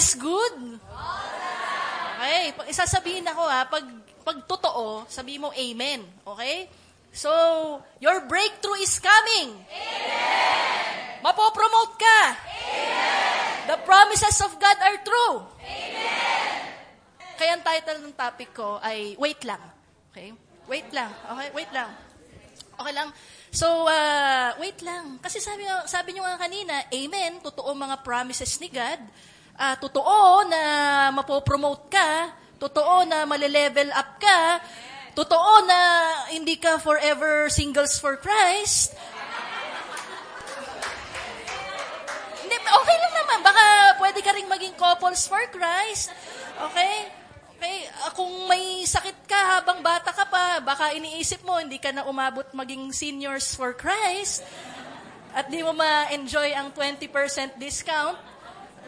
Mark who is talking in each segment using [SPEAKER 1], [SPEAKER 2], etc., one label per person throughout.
[SPEAKER 1] is good? Okay, pag isasabihin ako ha, pag, pag totoo, sabihin mo amen. Okay? So, your breakthrough is coming. Amen. Mapopromote ka. Amen. The promises of God are true. Amen. Kaya ang title ng topic ko ay, wait lang. Okay? Wait lang. Okay? Wait lang. Okay lang. So, uh, wait lang. Kasi sabi, sabi nyo nga kanina, amen, totoo mga promises ni God uh, totoo na mapopromote ka, totoo na malelevel up ka, totoo na hindi ka forever singles for Christ. Okay lang naman. Baka pwede ka rin maging couples for Christ. Okay? Okay, uh, kung may sakit ka habang bata ka pa, baka iniisip mo, hindi ka na umabot maging seniors for Christ at di mo ma-enjoy ang 20% discount.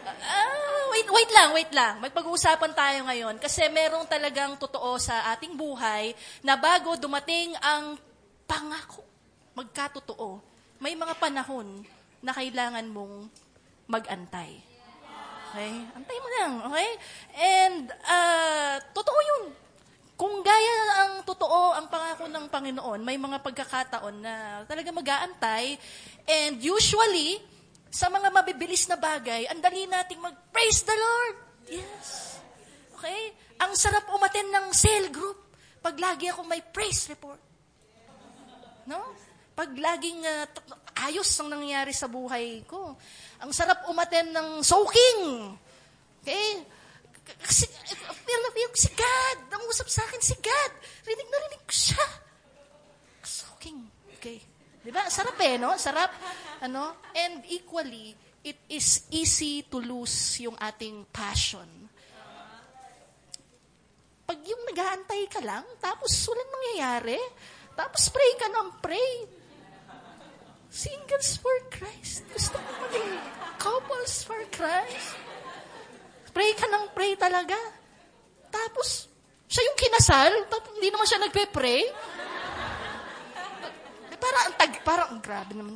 [SPEAKER 1] Uh, wait, wait lang, wait lang. Magpag-uusapan tayo ngayon kasi merong talagang totoo sa ating buhay na bago dumating ang pangako, magkatotoo, may mga panahon na kailangan mong mag-antay. Okay? Antay mo lang, okay? And, uh, totoo yun. Kung gaya ang totoo ang pangako ng Panginoon, may mga pagkakataon na talaga mag-aantay. And usually, sa mga mabibilis na bagay, ang dali nating mag-praise the Lord. Yes. Okay? Ang sarap umaten ng cell group pag lagi ako may praise report. No? Pag laging uh, ayos ang nangyayari sa buhay ko. Ang sarap umaten ng soaking. Okay? Kasi, feel na feel si God. Ang usap sa akin si God. Rinig na rinig ko siya. Soaking. Okay. Di ba? Sarap eh, no? Sarap. Ano? And equally, it is easy to lose yung ating passion. Pag yung nag-aantay ka lang, tapos walang mangyayari, tapos pray ka ng pray. Singles for Christ. Gusto ko maging couples for Christ. Pray ka ng pray talaga. Tapos, siya yung kinasal, tapos hindi naman siya nagpe-pray. Para ang tag, parang ang grabe naman.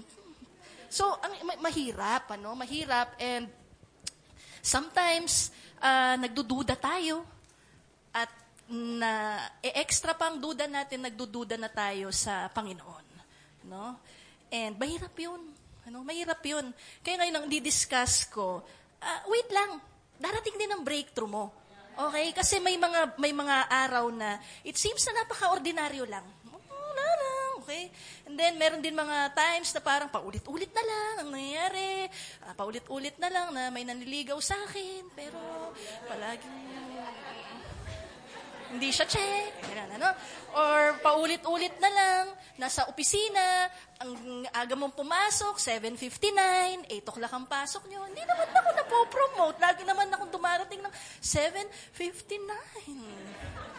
[SPEAKER 1] So, ang, mahirap, ano? Mahirap and sometimes uh, nagdududa tayo at na e-extra pang duda natin, nagdududa na tayo sa Panginoon. No? And mahirap yun. Ano? Mahirap yun. Kaya ngayon ang di-discuss ko, uh, wait lang, darating din ang breakthrough mo. Okay? Kasi may mga may mga araw na it seems na napaka-ordinaryo lang. Okay? And then, meron din mga times na parang paulit-ulit na lang ang nangyayari. Uh, paulit-ulit na lang na may nanliligaw sa akin. Pero, palaging hindi siya check, ganun, ano? Or paulit-ulit na lang, nasa opisina, ang aga mong pumasok, 7.59, 8 o'clock ang pasok nyo. Hindi naman ako napopromote. Lagi naman akong dumarating ng 7.59.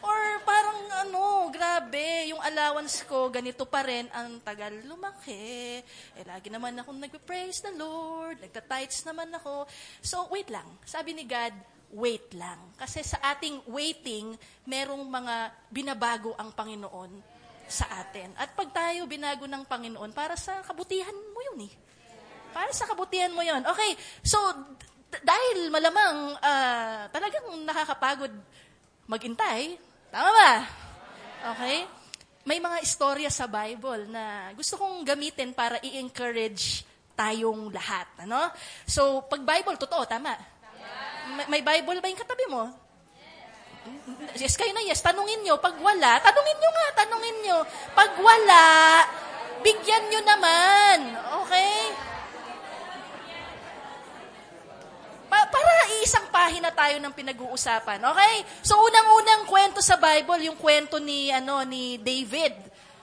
[SPEAKER 1] Or parang ano, grabe, yung allowance ko, ganito pa rin, ang tagal lumaki. Eh, lagi naman akong nagpe-praise the Lord, nagta-tights naman ako. So, wait lang. Sabi ni God, wait lang. Kasi sa ating waiting, merong mga binabago ang Panginoon sa atin. At pag tayo binago ng Panginoon, para sa kabutihan mo yun eh. Para sa kabutihan mo yun. Okay, so, dahil malamang uh, talagang nakakapagod magintay, Tama ba? Okay? May mga istorya sa Bible na gusto kong gamitin para i-encourage tayong lahat. Ano? So, pag Bible, totoo, tama? May, may Bible ba yung katabi mo? Yes, kayo na yes. Tanungin nyo. Pag wala, tanungin nyo nga, tanungin nyo. Pag wala, bigyan nyo naman. Okay? Pa- para iisang pahina tayo ng pinag-uusapan. Okay? So unang-unang kwento sa Bible, yung kwento ni ano ni David.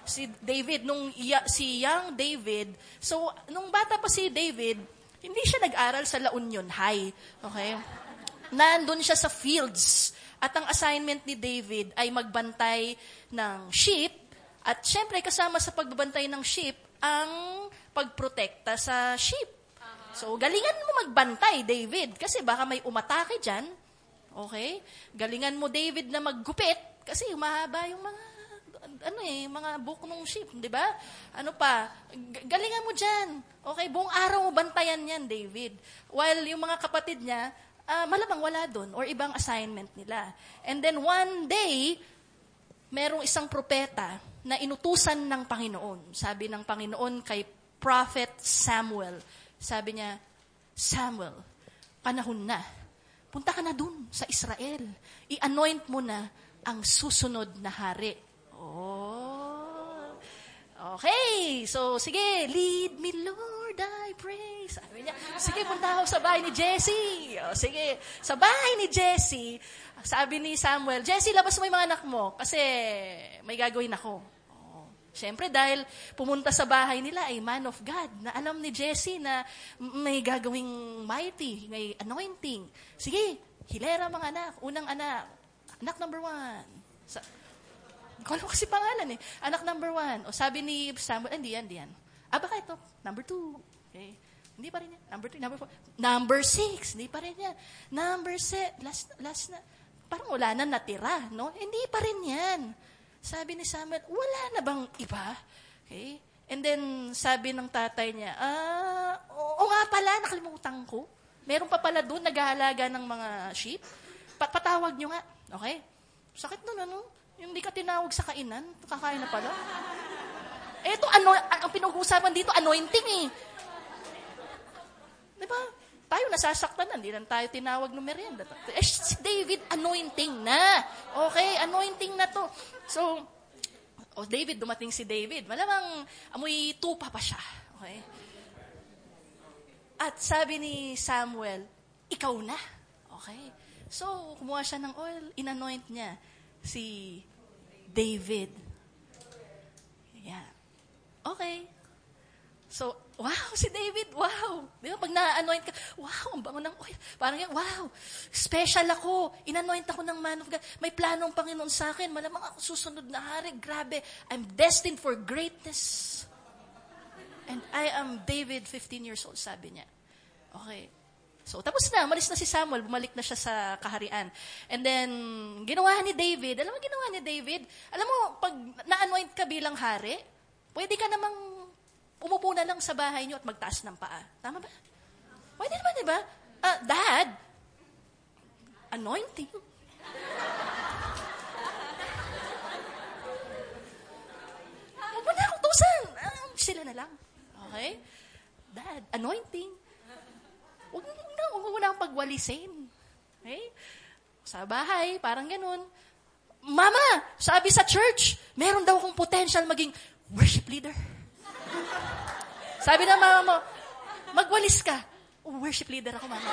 [SPEAKER 1] Si David nung si young David. So nung bata pa si David, hindi siya nag-aral sa La Union High. Okay? Nandun siya sa fields. At ang assignment ni David ay magbantay ng sheep. At syempre, kasama sa pagbabantay ng sheep, ang pagprotekta sa sheep. So, galingan mo magbantay, David, kasi baka may umatake dyan. Okay? Galingan mo, David, na maggupit, kasi humahaba yung mga ano eh, mga book ng sheep, di ba? Ano pa, galingan mo dyan. Okay, buong araw mo bantayan yan, David. While yung mga kapatid niya, uh, malamang wala doon or ibang assignment nila. And then one day, merong isang propeta na inutusan ng Panginoon. Sabi ng Panginoon kay Prophet Samuel, sabi niya, Samuel, panahon na. Punta ka na dun sa Israel. I-anoint mo na ang susunod na hari. Oh. Okay. So, sige, lead me, Lord, I pray. Sabi niya, sige, punta ako sa bahay ni Jesse. O, sige, sa bahay ni Jesse, sabi ni Samuel, Jesse, labas mo yung mga anak mo kasi may gagawin ako. Siyempre, dahil pumunta sa bahay nila ay man of God, na alam ni Jesse na may gagawing mighty, may anointing. Sige, hilera mga anak. Unang anak, anak number one. Sa, kung kasi pangalan eh. Anak number one. O sabi ni Samuel, hindi yan, hindi yan. Ah, baka ito, number two. Okay. Hindi pa rin yan. Number three, number four. Number six, hindi pa rin yan. Number set, last, last na. Parang wala na natira, no? Hindi pa rin yan. Sabi ni Samuel, wala na bang iba? Okay? And then, sabi ng tatay niya, ah, oo nga pala, nakalimutan ko. Meron pa pala doon, nag-aalaga ng mga sheep. Pa- patawag nyo nga. Okay? Sakit nun, ano? Yung hindi ka tinawag sa kainan, kakain na pala. Ito, ano, ang pinag-uusapan dito, anointing eh. Di ba? Tayo nasasaktan na, hindi lang tayo tinawag ng merienda. Eh, si David, anointing na. Okay, anointing na to. So, oh, David, dumating si David. Malamang amoy tupa pa siya. Okay? At sabi ni Samuel, ikaw na. Okay? So, kumuha siya ng oil, inanoint niya si David. Yeah. Okay. So, wow, si David, wow. Di ba, pag na-anoint ka, wow, ang bango ng oil. Parang yan, wow, special ako. Inanoint ako ng man of God. May planong Panginoon sa akin. Malamang ako susunod na hari. Grabe, I'm destined for greatness. And I am David, 15 years old, sabi niya. Okay. So, tapos na, malis na si Samuel, bumalik na siya sa kaharian. And then, ginawa ni David, alam mo ginawa ni David? Alam mo, pag na-anoint ka bilang hari, pwede ka namang umupo na lang sa bahay niyo at magtaas ng paa. Tama ba? Pwede naman, di ba? Uh, Dad, anointing. Huwag mo na utusan. Um, sila na lang. Okay? Dad, anointing. Huwag na, huwag mo na pagwalisin. Okay? Sa bahay, parang ganun. Mama, sabi sa church, meron daw akong potential maging worship leader. Sabi ng mama mo, magwalis ka. Oh, worship leader ako, mama.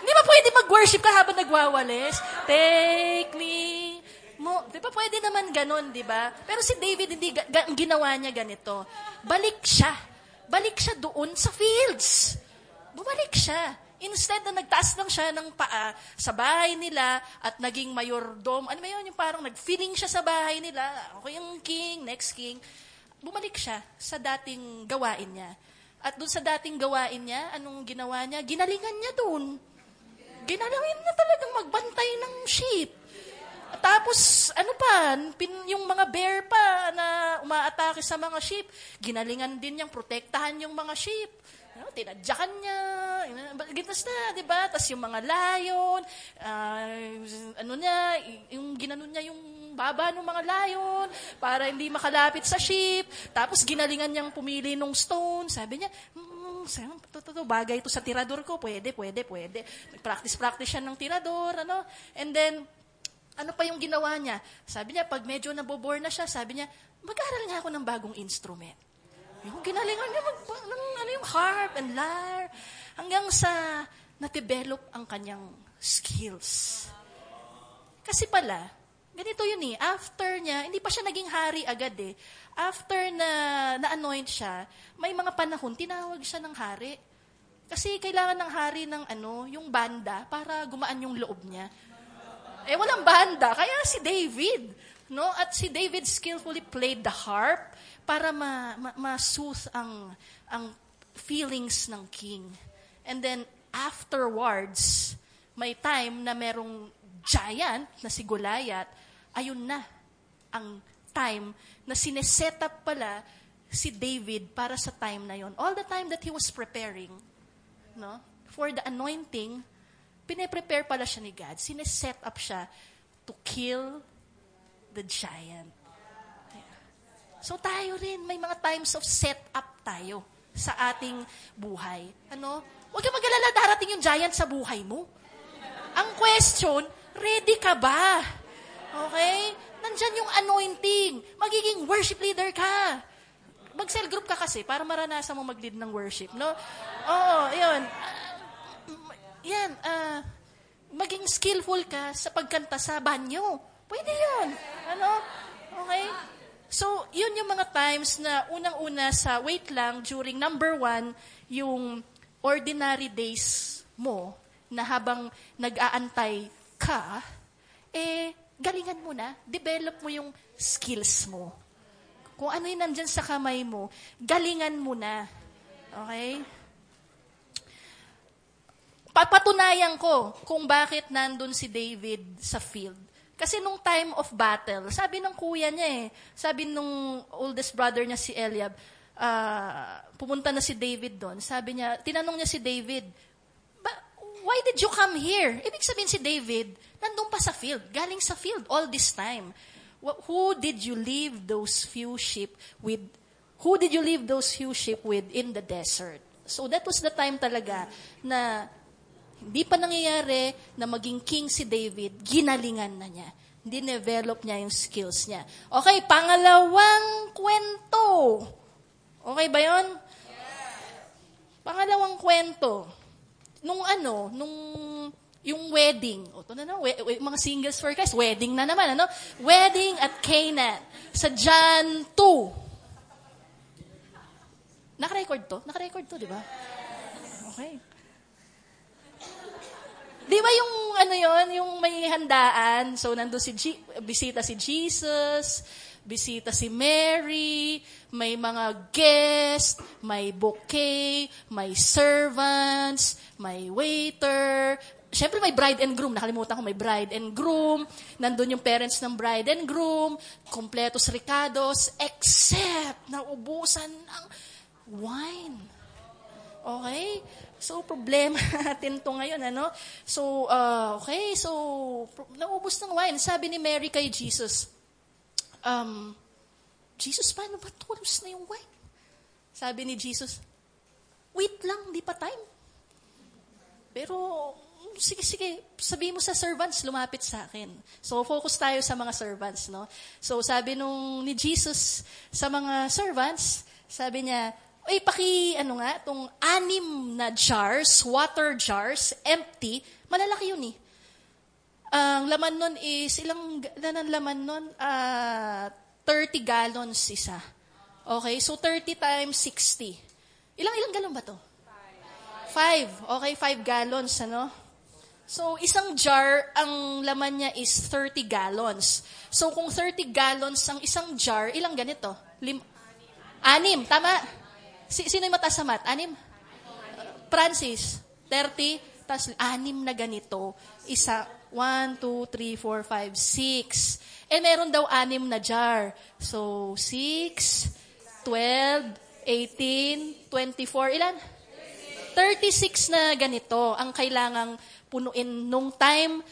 [SPEAKER 1] Hindi ba pwede mag-worship ka habang nagwawalis? Take me. Mo, di ba pwede naman ganun, di ba? Pero si David, hindi, ga, ginawa niya ganito. Balik siya. Balik siya doon sa fields. Bumalik siya. Instead na nagtaas lang siya ng paa sa bahay nila at naging mayordom, ano ba yun, yung parang nag-feeling siya sa bahay nila, ako yung king, next king, bumalik siya sa dating gawain niya. At doon sa dating gawain niya, anong ginawa niya? Ginalingan niya doon. Ginalingan niya talagang magbantay ng sheep. Tapos, ano pa, pin, yung mga bear pa na umaatake sa mga sheep, ginalingan din niyang protektahan yung mga sheep. Ano, tinadyakan niya, gitas na, di ba? Tapos yung mga lion, uh, ano niya, yung ginanon niya yung baba ng mga lion para hindi makalapit sa sheep. Tapos ginalingan niyang pumili ng stone. Sabi niya, mm, to, to, to, bagay ito sa tirador ko. Pwede, pwede, pwede. Nag-practice-practice siya ng tirador, ano? And then, ano pa yung ginawa niya? Sabi niya, pag medyo nabobore na siya, sabi niya, mag-aral nga ako ng bagong instrument. Yung ginalingan niya mag, ng, ano yung harp and lyre. Hanggang sa na-develop ang kanyang skills. Kasi pala, ganito yun eh, after niya, hindi pa siya naging hari agad eh. After na na-anoint siya, may mga panahon, tinawag siya ng hari. Kasi kailangan ng hari ng ano, yung banda para gumaan yung loob niya. Eh, walang banda. Kaya si David, no? At si David skillfully played the harp para ma, ma, ma-soothe ang, ang feelings ng king. And then, afterwards, may time na merong giant na si Goliath, ayun na ang time na sineset up pala si David para sa time na yon. All the time that he was preparing, no, for the anointing, pine-prepare pala siya ni God. Sineset up siya to kill the giant. So tayo rin, may mga times of set up tayo sa ating buhay. Ano? Huwag kang mag-alala, darating yung giant sa buhay mo. Ang question, ready ka ba? Okay? Nandyan yung anointing. Magiging worship leader ka. Mag-cell group ka kasi para maranasan mo mag-lead ng worship, no? Oo, yun. Uh, yan, uh, maging skillful ka sa pagkanta sa banyo. Pwede yun. Ano? Okay? So, yun yung mga times na unang-una sa, wait lang, during number one, yung ordinary days mo, na habang nag-aantay ka, eh, galingan mo na, develop mo yung skills mo. Kung ano yung nandyan sa kamay mo, galingan mo na. Okay? Papatunayan ko kung bakit nandun si David sa field. Kasi nung time of battle, sabi ng kuya niya eh, sabi nung oldest brother niya si Eliab, uh, pumunta na si David doon. Sabi niya, tinanong niya si David, why did you come here? Ibig sabihin si David, nandun pa sa field, galing sa field all this time. Who did you leave those few sheep with? Who did you leave those few sheep with in the desert? So that was the time talaga na hindi pa nangyayari na maging king si David, ginalingan na niya. Dinevelop niya yung skills niya. Okay, pangalawang kwento. Okay ba yon? Pangalawang kwento. Nung ano, nung yung wedding. O, ito na na, we, we, mga singles for Christ, wedding na naman, ano? Wedding at Cana sa John 2. Naka-record to? Naka-record to, di ba? Okay. Di ba yung ano yon yung may handaan, so nando si G- bisita si Jesus, bisita si Mary, may mga guest, may bouquet, may servants, may waiter, Siyempre may bride and groom. Nakalimutan ko may bride and groom. Nandun yung parents ng bride and groom. Kompletos ricados. Except na ubusan ng wine. Okay? So, problema natin to ngayon, ano? So, uh, okay, so, naubos ng wine. Sabi ni Mary kay Jesus, um, Jesus, paano ba tulos na yung wine? Sabi ni Jesus, wait lang, di pa time. Pero, sige, sige, sabi mo sa servants, lumapit sa akin. So, focus tayo sa mga servants, no? So, sabi nung ni Jesus sa mga servants, sabi niya, Uy, paki, ano nga, itong anim na jars, water jars, empty, malalaki yun eh. Ang laman nun is, ilang, ilan ang laman nun? Uh, ah, 30 gallons isa. Okay, so 30 times 60. Ilang, ilang galon ba to? Five. Okay, five gallons, ano? So, isang jar, ang laman niya is 30 gallons. So, kung 30 gallons ang isang jar, ilang ganito? Lim Anim, tama? Si sino yung mataas sa mat? Anim? Francis, 30, tapos anim na ganito. Isa, 1, 2, 3, 4, 5, 6. Eh, meron daw anim na jar. So, 6, 12, 18, 24, ilan? 36 na ganito ang kailangang punuin nung time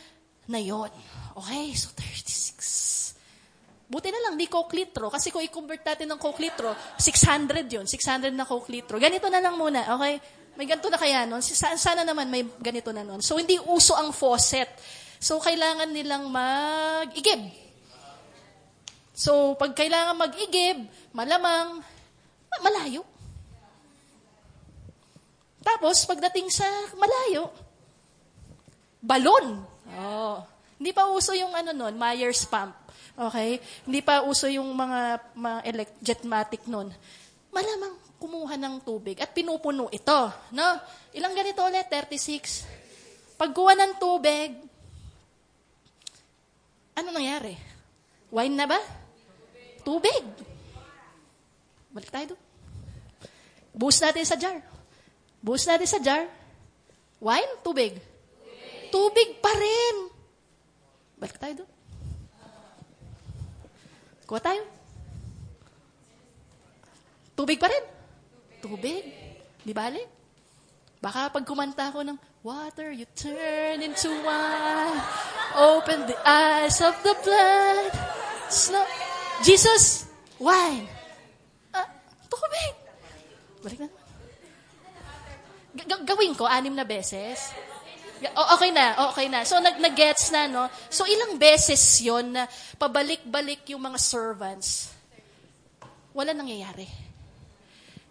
[SPEAKER 1] na yon. Okay, so 36. Buti na lang, di coke litro. Kasi kung i-convert natin ng coke litro, 600 yun. 600 na coke litro. Ganito na lang muna, okay? May ganito na kaya nun. Sana naman may ganito na nun. So, hindi uso ang faucet. So, kailangan nilang mag-igib. So, pag kailangan mag-igib, malamang, malayo. Tapos, pagdating sa malayo, balon. Oh. Hindi pa uso yung ano nun, Myers pump. Okay? Hindi pa uso yung mga, mga elect, jetmatic nun. Malamang kumuha ng tubig at pinupuno ito. No? Ilang ganito ulit? 36. Pagkuha ng tubig, ano nangyari? Wine na ba? Tubig. Balik tayo doon. Boost natin sa jar. Boost natin sa jar. Wine, tubig. Tubig pa rin. Balik tayo doon. Kuha tayo. Tubig pa rin. Tubig. Di bale? Baka pag kumanta ako ng, Water you turn into wine, open the eyes of the blind. Snow. Jesus, wine. Ah, tubig. Balik na. G- gawin ko, anim na beses. Okay na, okay na. So, nag, nag-gets na, no? So, ilang beses yon na pabalik-balik yung mga servants. Wala nangyayari.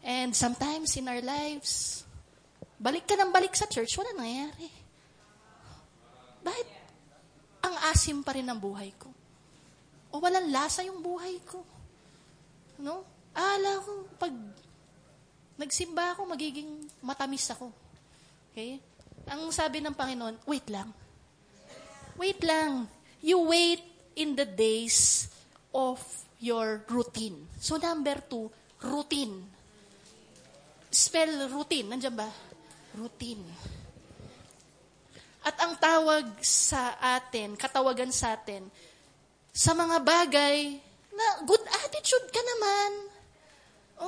[SPEAKER 1] And sometimes in our lives, balik ka ng balik sa church, wala nangyayari. Bakit? Ang asim pa rin ng buhay ko. O walang lasa yung buhay ko. No? Ala ko, pag nagsimba ako, magiging matamis ako. Okay? Ang sabi ng Panginoon, wait lang. Wait lang. You wait in the days of your routine. So number two, routine. Spell routine. Nandiyan ba? Routine. At ang tawag sa atin, katawagan sa atin, sa mga bagay na good attitude ka naman.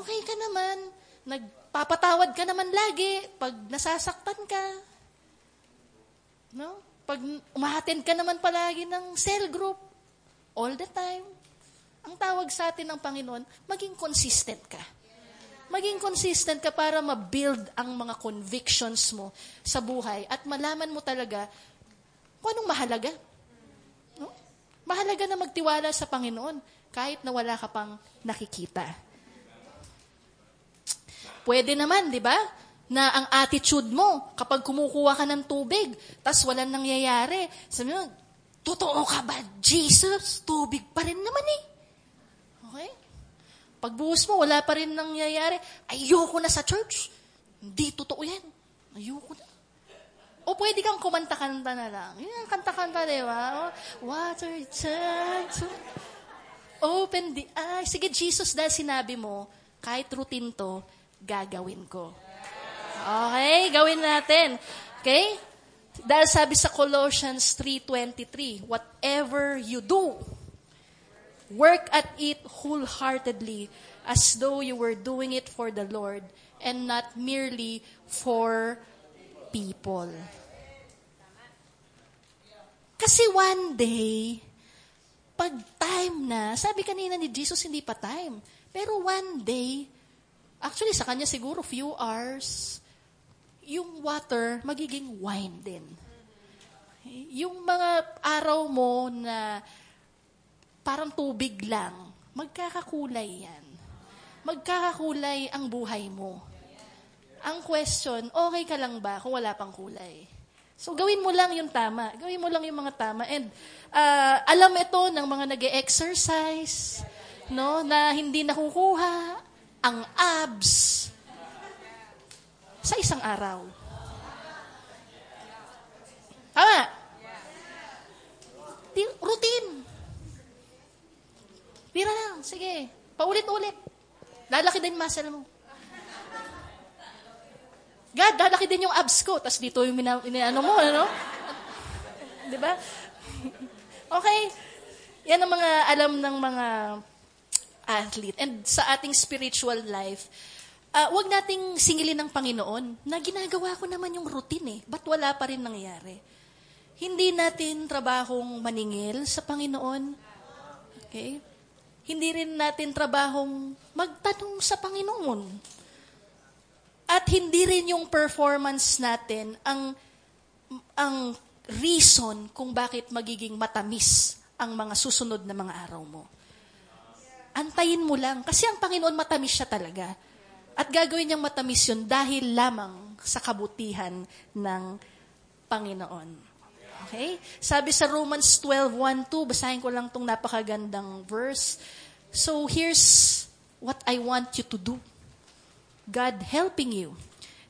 [SPEAKER 1] Okay ka naman. Nagpapatawad ka naman lagi pag nasasaktan ka. No? Pag umahatin ka naman palagi ng cell group, all the time. Ang tawag sa atin ng Panginoon, maging consistent ka. Maging consistent ka para ma-build ang mga convictions mo sa buhay at malaman mo talaga kung anong mahalaga. No? Mahalaga na magtiwala sa Panginoon kahit na wala ka pang nakikita. Pwede naman, di ba? Na ang attitude mo, kapag kumukuha ka ng tubig, tas walang nangyayari, sabi mo, totoo ka ba, Jesus? Tubig pa rin naman eh. Okay? Pagbuhos mo, wala pa rin nangyayari. Ayoko na sa church. Hindi totoo yan. Ayoko na. O pwede kang kumanta-kanta na lang. Yan, kanta-kanta, di ba? Water turn to... Open the eyes. Sige, Jesus, dahil sinabi mo, kahit routine to, gagawin ko. Okay, gawin natin. Okay? Dahil sabi sa Colossians 3.23, whatever you do, Work at it wholeheartedly as though you were doing it for the Lord and not merely for people. Kasi one day, pag time na, sabi kanina ni Jesus, hindi pa time. Pero one day, actually sa kanya siguro few hours, yung water magiging wine din. Yung mga araw mo na parang tubig lang, magkakakulay yan. Magkakakulay ang buhay mo. Ang question, okay ka lang ba kung wala pang kulay? So, gawin mo lang yung tama. Gawin mo lang yung mga tama. And, uh, alam ito ng mga nag exercise no, na hindi nakukuha ang abs sa isang araw. Tama? Routine. Tira lang, sige. Paulit-ulit. Lalaki din muscle mo. God, lalaki din yung abs ko. Tapos dito yung mina, ano mo, ano? Di ba? okay. Yan ang mga alam ng mga athlete. And sa ating spiritual life, uh, wag nating singilin ng Panginoon na ginagawa ko naman yung routine eh. Ba't wala pa rin nangyayari? Hindi natin trabahong maningil sa Panginoon. Okay? hindi rin natin trabahong magtanong sa Panginoon. At hindi rin yung performance natin ang ang reason kung bakit magiging matamis ang mga susunod na mga araw mo. Antayin mo lang. Kasi ang Panginoon matamis siya talaga. At gagawin niyang matamis yun dahil lamang sa kabutihan ng Panginoon. Okay? Sabi sa Romans 12:1-2, basahin ko lang tong napakagandang verse. So here's what I want you to do. God helping you.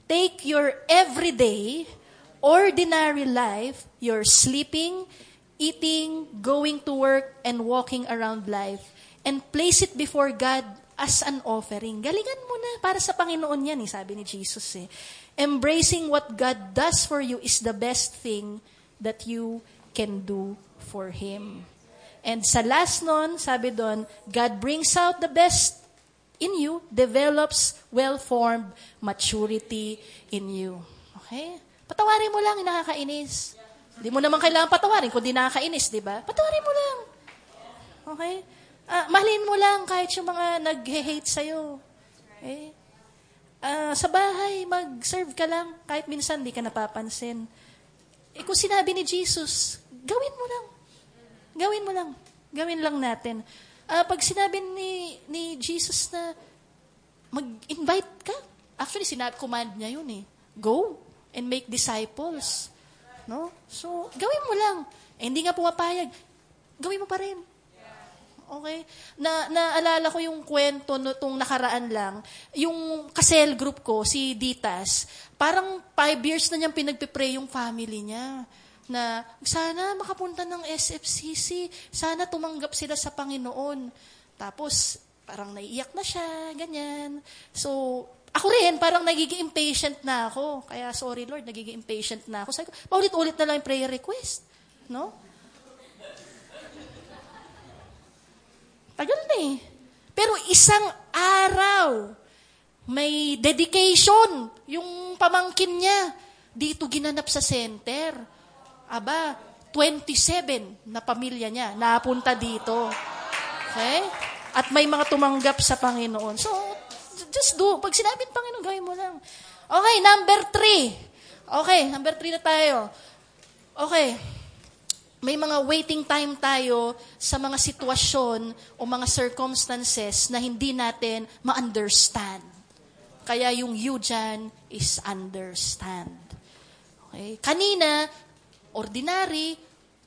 [SPEAKER 1] Take your everyday, ordinary life, your sleeping, eating, going to work, and walking around life, and place it before God as an offering. Galingan mo na para sa Panginoon yan, eh, sabi ni Jesus. Eh. Embracing what God does for you is the best thing that you can do for Him. And sa last nun, sabi doon, God brings out the best in you, develops well-formed maturity in you. Okay? Patawarin mo lang nakakainis. Hindi mo naman kailangan patawarin kung di nakakainis, di ba? Patawarin mo lang. Okay? Uh, mahalin mo lang kahit yung mga nag-hate sa'yo. Okay? Uh, sa bahay, mag-serve ka lang kahit minsan di ka napapansin. Eh kung sinabi ni Jesus, gawin mo lang. Gawin mo lang. Gawin lang natin. Uh, pag sinabi ni, ni Jesus na mag-invite ka, actually, sinabi, command niya yun eh. Go and make disciples. No? So, gawin mo lang. Eh, hindi nga pumapayag. Gawin mo pa rin. Okay? Na, naalala ko yung kwento no, tong nakaraan lang. Yung kasel group ko, si Ditas, parang five years na niyang pinagpipray yung family niya na sana makapunta ng SFCC, sana tumanggap sila sa Panginoon. Tapos, parang naiiyak na siya, ganyan. So, ako rin, parang nagiging impatient na ako. Kaya, sorry Lord, nagiging impatient na ako. Sabi ko, paulit-ulit na lang yung prayer request. No? Tagal na eh. Pero isang araw, may dedication yung pamangkin niya. Dito ginanap sa center. Aba, 27 na pamilya niya napunta dito. Okay? At may mga tumanggap sa Panginoon. So, just do. Pag sinabi ng Panginoon, gawin mo lang. Okay, number three. Okay, number three na tayo. Okay, may mga waiting time tayo sa mga sitwasyon o mga circumstances na hindi natin ma-understand. Kaya yung you dyan is understand. Okay? Kanina, ordinary,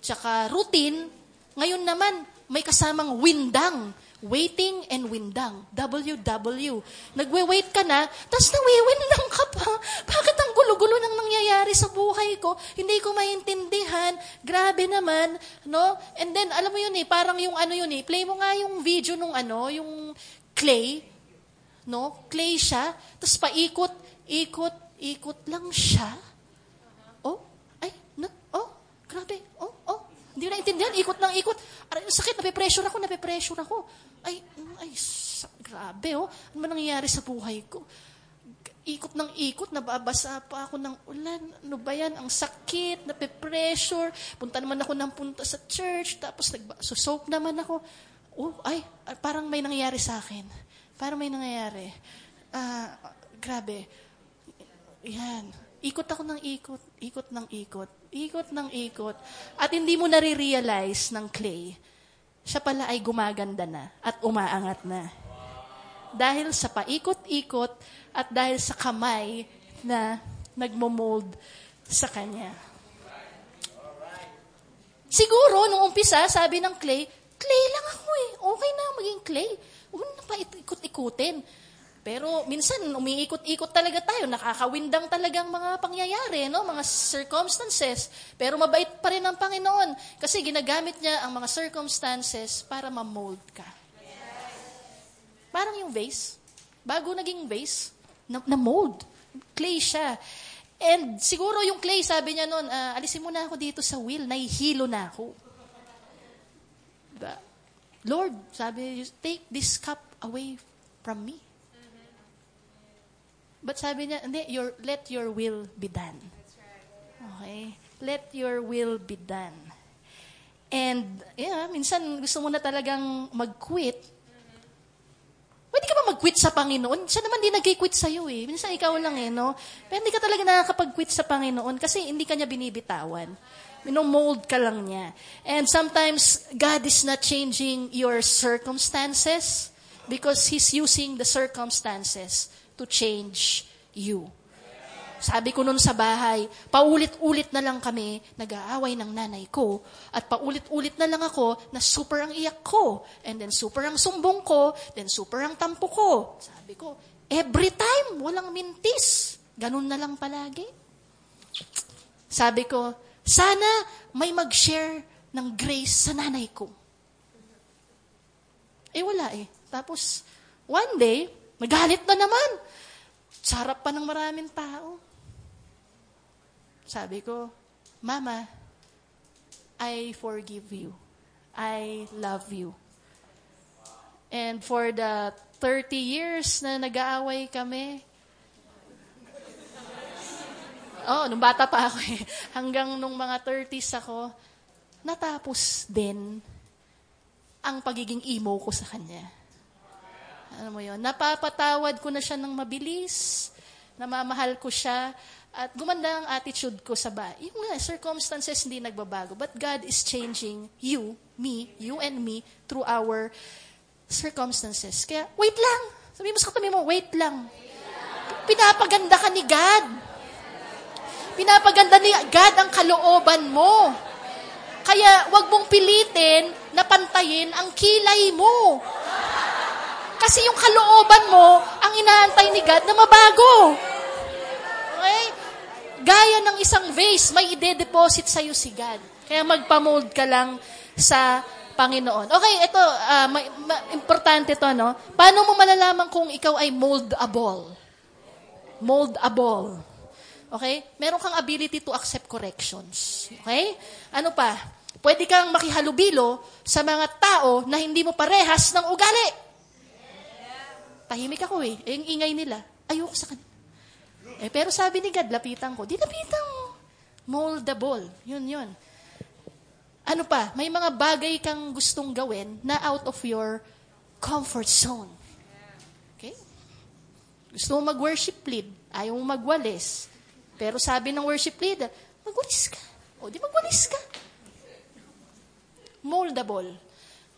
[SPEAKER 1] tsaka routine. Ngayon naman, may kasamang windang Waiting and windang. WW. Nagwe-wait ka na, tapos nawiwindang ka pa. Bakit ang gulo-gulo nang nangyayari sa buhay ko? Hindi ko maintindihan. Grabe naman, no? And then, alam mo yun eh, parang yung ano yun eh, play mo nga yung video nung ano, yung clay, no? Clay siya, tapos paikot, ikot, ikot lang siya. Oh, ay, no, oh, grabe, oh, oh. Hindi na intindihan, ikot ng ikot. Aray, sakit, nape-pressure ako, nape-pressure ako ay, ay, grabe oh, ano ba nangyayari sa buhay ko? Ikot ng ikot, nababasa pa ako ng ulan. Ano ba yan? Ang sakit, nape-pressure. Punta naman ako ng punta sa church, tapos nagsusok naman ako. Oh, ay, parang may nangyayari sa akin. Parang may nangyayari. Ah, uh, grabe. Yan. Ikot ako ng ikot, ikot ng ikot, ikot ng ikot. At hindi mo nare-realize ng clay siya pala ay gumaganda na at umaangat na. Dahil sa paikot-ikot at dahil sa kamay na nagmo-mold sa kanya. Siguro, nung umpisa, sabi ng clay, clay lang ako eh. Okay na maging clay. Huwag na pa ikot-ikutin. Pero minsan, umiikot-ikot talaga tayo. Nakakawindang talagang mga pangyayari, no? mga circumstances. Pero mabait pa rin ang Panginoon. Kasi ginagamit niya ang mga circumstances para ma-mold ka. Parang yung vase. Bago naging vase, na-mold. Clay siya. And siguro yung clay, sabi niya noon, uh, alisin mo na ako dito sa wheel, nahihilo na ako. Diba? Lord, sabi, take this cup away from me. But sabi niya, hindi, your, let your will be done. Okay? Let your will be done. And, yeah, minsan gusto mo na talagang mag-quit. Pwede ka ba mag-quit sa Panginoon? Siya naman di nag-quit sa'yo eh. Minsan ikaw lang eh, no? Pero hindi ka talaga nakakapag-quit sa Panginoon kasi hindi ka niya binibitawan. Minomold ka lang niya. And sometimes, God is not changing your circumstances because He's using the circumstances to change you. Sabi ko nun sa bahay, paulit-ulit na lang kami nag-aaway ng nanay ko at paulit-ulit na lang ako na super ang iyak ko and then super ang sumbong ko, then super ang tampo ko. Sabi ko, every time, walang mintis. Ganun na lang palagi. Sabi ko, sana may mag-share ng grace sa nanay ko. Eh wala eh. Tapos, one day, Magalit na naman. Sarap pa ng maraming tao. Sabi ko, Mama, I forgive you. I love you. And for the 30 years na nag-aaway kami, oh, nung bata pa ako eh, hanggang nung mga 30s ako, natapos din ang pagiging emo ko sa kanya. Ano mo yun? Napapatawad ko na siya ng mabilis, namamahal ko siya, at gumanda ang attitude ko sa ba. Yung nga, circumstances hindi nagbabago. But God is changing you, me, you and me, through our circumstances. Kaya, wait lang. Sabi mo sa katabi mo, wait lang. Pinapaganda ka ni God. Pinapaganda ni God ang kalooban mo. Kaya, wag mong pilitin na pantayin ang kilay mo. Kasi yung kalooban mo, ang inaantay ni God na mabago. Okay? Gaya ng isang vase, may ide-deposit sa'yo si God. Kaya magpamold ka lang sa Panginoon. Okay, ito, uh, ma- ma- importante to, no? Paano mo malalaman kung ikaw ay moldable? Moldable. Okay? Meron kang ability to accept corrections. Okay? Ano pa? Pwede kang makihalubilo sa mga tao na hindi mo parehas ng ugali. Tahimik ako eh. Eh, yung ingay nila. Ayoko sa kanila. Eh, pero sabi ni God, lapitan ko. Di lapitan mo. Moldable. Yun, yun. Ano pa? May mga bagay kang gustong gawin na out of your comfort zone. Okay? Gusto mo mag-worship lead. Ayaw mo magwalis. Pero sabi ng worship leader, magwalis ka. O, di magwalis ka. Moldable.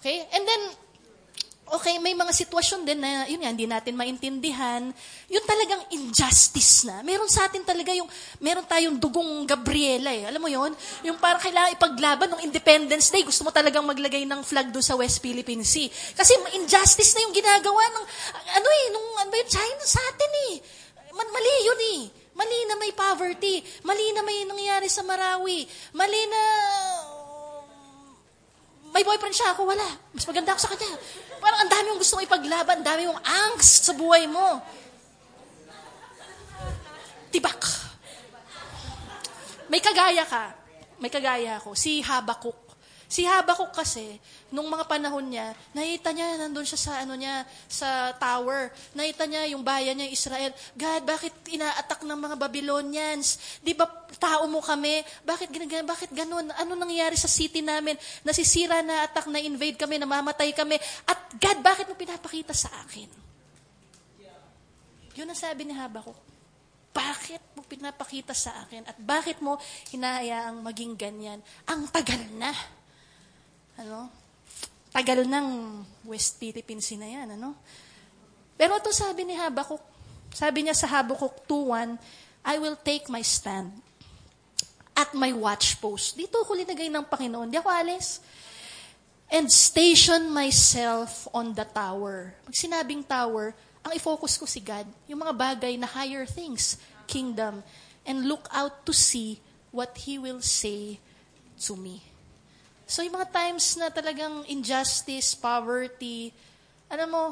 [SPEAKER 1] Okay? And then, Okay, may mga sitwasyon din na, yun nga, hindi natin maintindihan. Yun talagang injustice na. Meron sa atin talaga yung, meron tayong dugong Gabriela eh. Alam mo yon Yung parang kailangan ipaglaban ng Independence Day. Gusto mo talagang maglagay ng flag doon sa West Philippine Sea. Kasi injustice na yung ginagawa ng, ano eh, nung, ano ba yun, China sa atin eh. Mali yun eh. Mali na may poverty. Mali na may nangyayari sa Marawi. Mali na may boyfriend siya, ako wala. Mas maganda ako sa kanya. Parang ang dami mong gusto ipaglaban, ang dami mong angst sa buhay mo. Tibak. May kagaya ka. May kagaya ako. Si Habakuk. Si Habakuk kasi, nung mga panahon niya, nakita niya, nandun siya sa, ano niya, sa tower. Nakita niya yung bayan niya, Israel. God, bakit ina-attack ng mga Babylonians? Di ba tao mo kami? Bakit, ganun, bakit ganun? Ano nangyayari sa city namin? Nasisira na attack, na invade kami, namamatay kami. At God, bakit mo pinapakita sa akin? Yun ang sabi ni Habakuk. Bakit mo pinapakita sa akin? At bakit mo hinahayaang maging ganyan? Ang tagal na. Ano? Tagal ng West Philippines na yan, ano? Pero ito sabi ni Habakuk, sabi niya sa Habakuk 2.1, I will take my stand at my watch post. Dito ko linagay ng Panginoon. Di ako alis. And station myself on the tower. Pag sinabing tower, ang i-focus ko si God, yung mga bagay na higher things, kingdom, and look out to see what He will say to me. So yung mga times na talagang injustice, poverty, ano mo,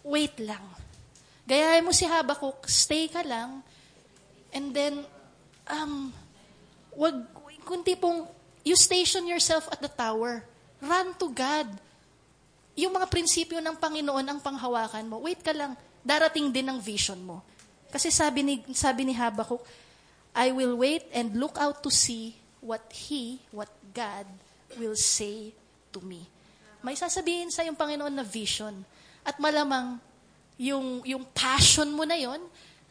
[SPEAKER 1] wait lang. Gayahin mo si Habakuk, stay ka lang, and then, um, wag, kung tipong, you station yourself at the tower. Run to God. Yung mga prinsipyo ng Panginoon ang panghawakan mo. Wait ka lang, darating din ang vision mo. Kasi sabi ni, sabi ni Habakuk, I will wait and look out to see what He, what God will say to me. May sasabihin sa yung Panginoon na vision. At malamang, yung, yung passion mo na yon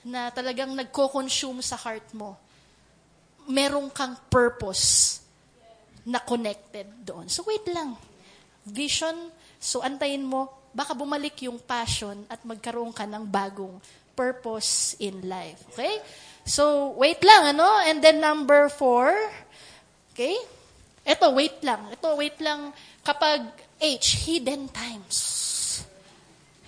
[SPEAKER 1] na talagang nagko-consume sa heart mo, merong kang purpose na connected doon. So wait lang. Vision, so antayin mo, baka bumalik yung passion at magkaroon ka ng bagong purpose in life. Okay? So, wait lang, ano? And then number four, okay? Ito, wait lang. Ito, wait lang. Kapag H, hidden times.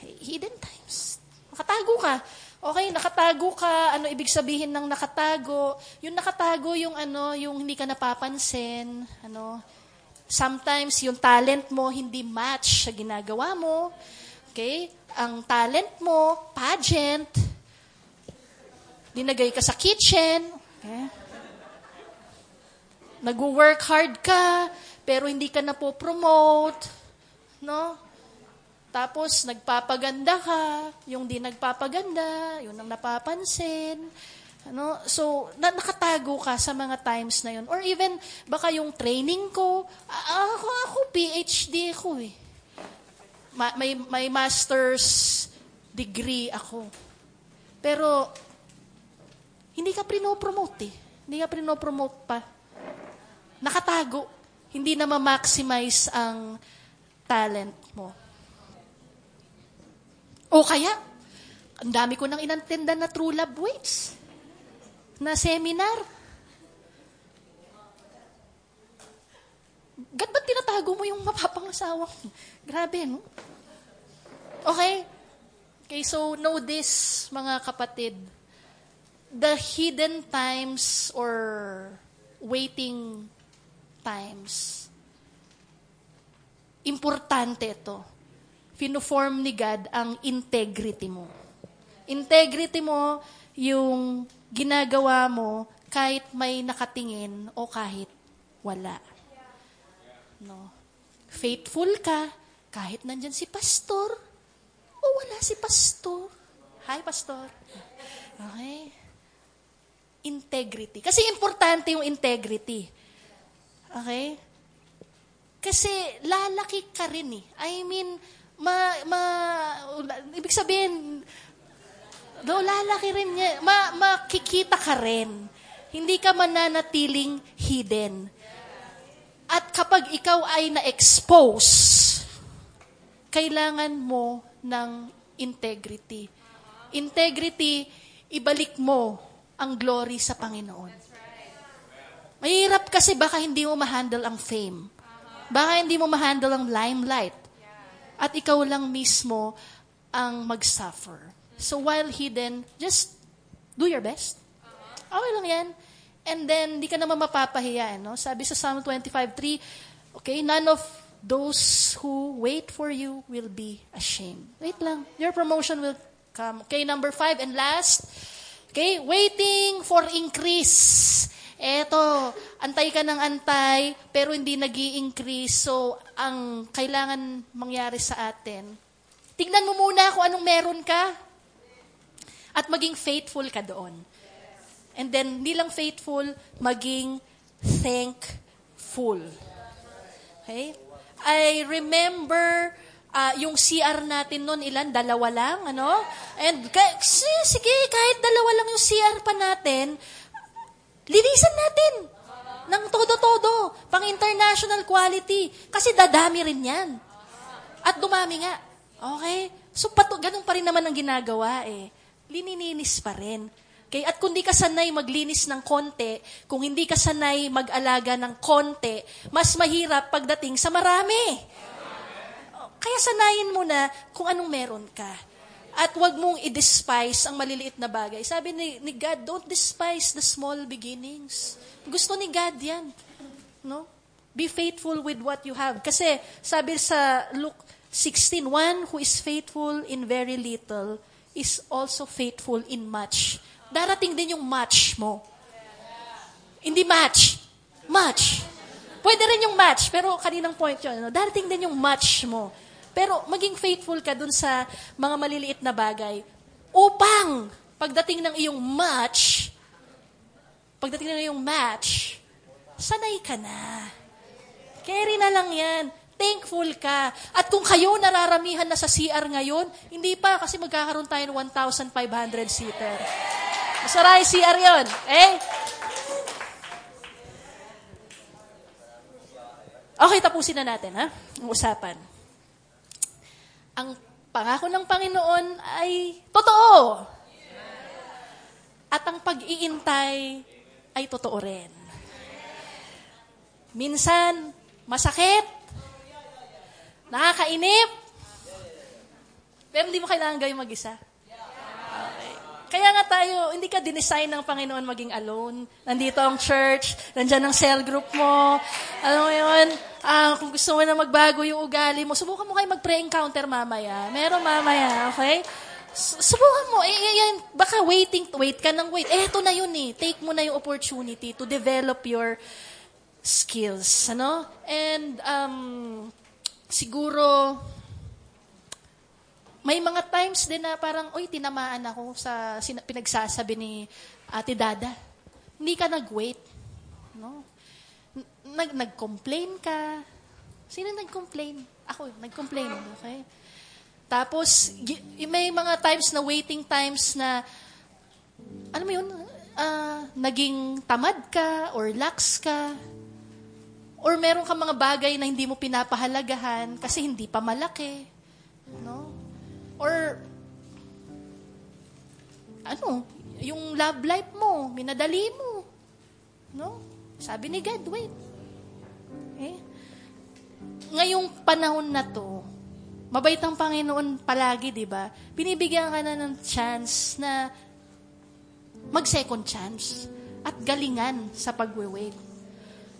[SPEAKER 1] Hidden times. Nakatago ka. Okay, nakatago ka. Ano ibig sabihin ng nakatago? Yung nakatago, yung ano, yung hindi ka napapansin. Ano, sometimes yung talent mo hindi match sa ginagawa mo. Okay? Ang talent mo, pageant. Dinagay ka sa kitchen. Okay? Nag-work hard ka, pero hindi ka na po promote, no? Tapos, nagpapaganda ka, yung di nagpapaganda, yun ang napapansin. Ano? So, na, nakatago ka sa mga times na yun. Or even, baka yung training ko, ako, ako PhD ako eh. Ma, may, may master's degree ako. Pero, hindi ka prinopromote eh. Hindi ka prinopromote pa. Nakatago. Hindi na ma-maximize ang talent mo. O kaya, ang dami ko nang inantendan na True Love Waits na seminar. Gat ba't tinatago mo yung mapapangasawa? Grabe, no? Okay? Okay, so know this, mga kapatid. The hidden times or waiting times, importante ito fino-form ni God ang integrity mo. Integrity mo yung ginagawa mo kahit may nakatingin o kahit wala. No. Faithful ka kahit nandyan si pastor o wala si pastor. Hi, pastor. Okay? Integrity. Kasi importante yung integrity. Okay? Kasi lalaki ka rin eh. I mean, ma, ma, ibig sabihin, do, lalaki rin niya, ma, makikita ka rin. Hindi ka mananatiling hidden. At kapag ikaw ay na-expose, kailangan mo ng integrity. Integrity, ibalik mo ang glory sa Panginoon. Mahirap kasi baka hindi mo ma-handle ang fame. Baka hindi mo ma-handle ang limelight at ikaw lang mismo ang mag-suffer. So while hidden, just do your best. Okay lang yan. And then, di ka naman mapapahiya. No? Sabi sa Psalm 25.3, okay, none of those who wait for you will be ashamed. Wait lang. Your promotion will come. Okay, number five and last. Okay, waiting for increase. Eto, antay ka ng antay, pero hindi nag increase So, ang kailangan mangyari sa atin, tignan mo muna kung anong meron ka. At maging faithful ka doon. And then, hindi lang faithful, maging thankful. Okay? I remember uh, yung CR natin noon, ilan? Dalawa lang, ano? And, sige, kahit dalawa lang yung CR pa natin, Linisan natin ng todo-todo, pang international quality. Kasi dadami rin yan. At dumami nga. Okay? So, pato, ganun pa rin naman ang ginagawa eh. Linininis pa rin. Okay? At kung di ka sanay maglinis ng konti, kung hindi ka sanay mag-alaga ng konti, mas mahirap pagdating sa marami. Kaya sanayin mo na kung anong meron ka. At wag mong i-despise ang maliliit na bagay. Sabi ni, ni God, don't despise the small beginnings. Gusto ni God yan. No? Be faithful with what you have. Kasi sabi sa Luke 16, one who is faithful in very little is also faithful in much. Darating din yung match mo. Hindi match. Match. Pwede rin yung match, pero kaninang point yun. No? Darating din yung match mo. Pero maging faithful ka dun sa mga maliliit na bagay upang pagdating ng iyong match, pagdating ng iyong match, sanay ka na. Carry na lang yan. Thankful ka. At kung kayo nararamihan na sa CR ngayon, hindi pa kasi magkakaroon tayo ng 1,500 seater. Masaray CR yon, Eh? Okay, tapusin na natin, ha? Ang usapan ang pangako ng Panginoon ay totoo. At ang pag-iintay ay totoo rin. Minsan, masakit, nakakainip, pero hindi mo kailangan gawin mag-isa. Kaya nga tayo, hindi ka dinesign ng Panginoon maging alone. Nandito ang church, nandyan ang cell group mo. Alam mo yun, uh, kung gusto mo na magbago yung ugali mo, subukan mo kayo mag-pray encounter mamaya. Meron mamaya, okay? Subukan mo. Eh, eh, yan, baka waiting, wait ka ng wait. Eh, ito na yun eh. Take mo na yung opportunity to develop your skills, ano? And um, siguro may mga times din na parang, oy, tinamaan ako sa pinagsasabi ni Ate Dada. Hindi ka nag-wait. No? Nag- nag-complain ka. Sino nag-complain? Ako, nag-complain. Okay? Tapos, may mga times na waiting times na, ano mo yun, uh, naging tamad ka or lax ka. Or meron ka mga bagay na hindi mo pinapahalagahan kasi hindi pa malaki. No? Or, ano, yung love life mo, minadali mo. No? Sabi ni God, wait. Eh? Ngayong panahon na to, mabait ang Panginoon palagi, di ba? Binibigyan ka na ng chance na mag-second chance at galingan sa pagwe-wait.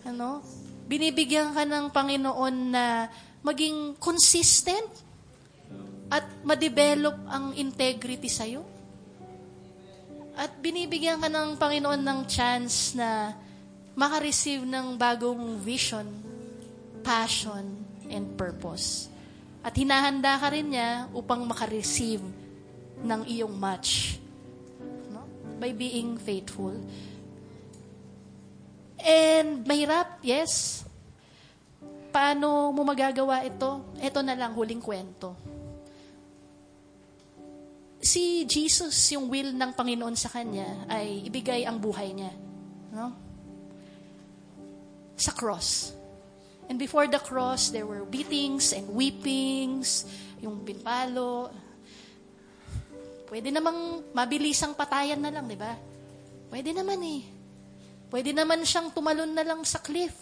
[SPEAKER 1] Ano? binibigyan ka ng Panginoon na maging consistent at ma-develop ang integrity sa'yo. At binibigyan ka ng Panginoon ng chance na makareceive ng bagong vision, passion, and purpose. At hinahanda ka rin niya upang makareceive ng iyong match. No? By being faithful. And mahirap, yes. Paano mo magagawa ito? Ito na lang, huling kwento. Si Jesus, yung will ng Panginoon sa kanya, ay ibigay ang buhay niya. No? Sa cross. And before the cross, there were beatings and weepings, yung pinpalo. Pwede namang mabilisang patayan na lang, di ba? Pwede naman eh. Pwede naman siyang tumalon na lang sa cliff.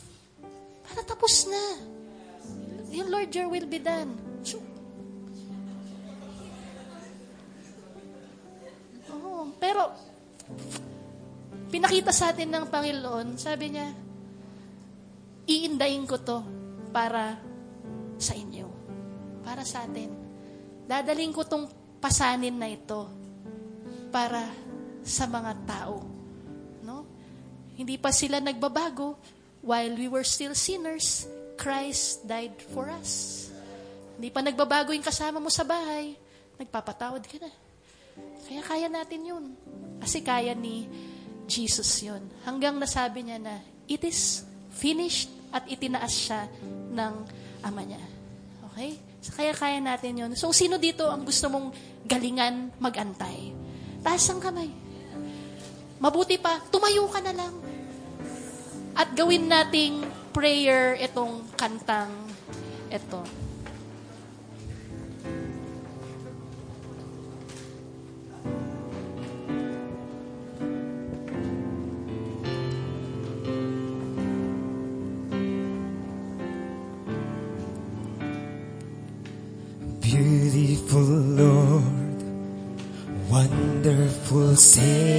[SPEAKER 1] Para tapos na. Yung Lord, your will be done. Pero, pinakita sa atin ng Panginoon, sabi niya, iindayin ko to para sa inyo. Para sa atin. Dadaling ko tong pasanin na ito para sa mga tao hindi pa sila nagbabago. While we were still sinners, Christ died for us. Hindi pa nagbabago yung kasama mo sa bahay. Nagpapatawad ka na. Kaya kaya natin yun. Kasi kaya ni Jesus yun. Hanggang nasabi niya na, it is finished at itinaas siya ng ama niya. Okay? So, kaya kaya natin yun. So, sino dito ang gusto mong galingan magantay? Taas ang kamay. Mabuti pa, tumayo ka na lang. At gawin nating prayer itong kantang ito.
[SPEAKER 2] você.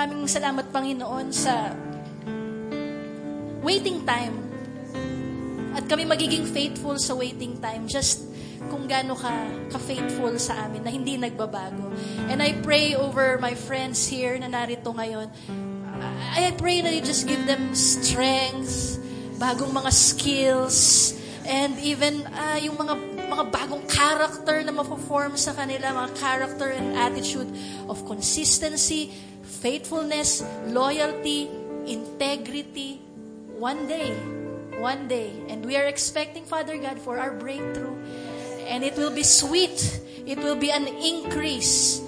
[SPEAKER 1] Maraming salamat, Panginoon, sa waiting time. At kami magiging faithful sa waiting time. Just kung gaano ka, ka-faithful sa amin na hindi nagbabago. And I pray over my friends here na narito ngayon. I pray na you just give them strength, bagong mga skills, and even ah, yung mga mga bagong character na mapo-form sa kanila, mga character and attitude of consistency, faithfulness, loyalty, integrity, one day, one day. And we are expecting, Father God, for our breakthrough. And it will be sweet. It will be an increase.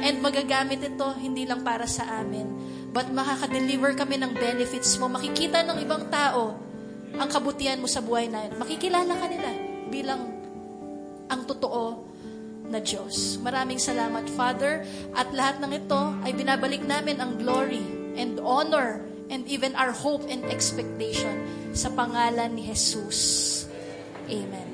[SPEAKER 1] And magagamit ito hindi lang para sa amin, but makaka-deliver kami ng benefits mo. Makikita ng ibang tao ang kabutihan mo sa buhay na Makikilala ka nila bilang ang totoo na Diyos. Maraming salamat, Father. At lahat ng ito ay binabalik namin ang glory and honor and even our hope and expectation sa pangalan ni Jesus. Amen.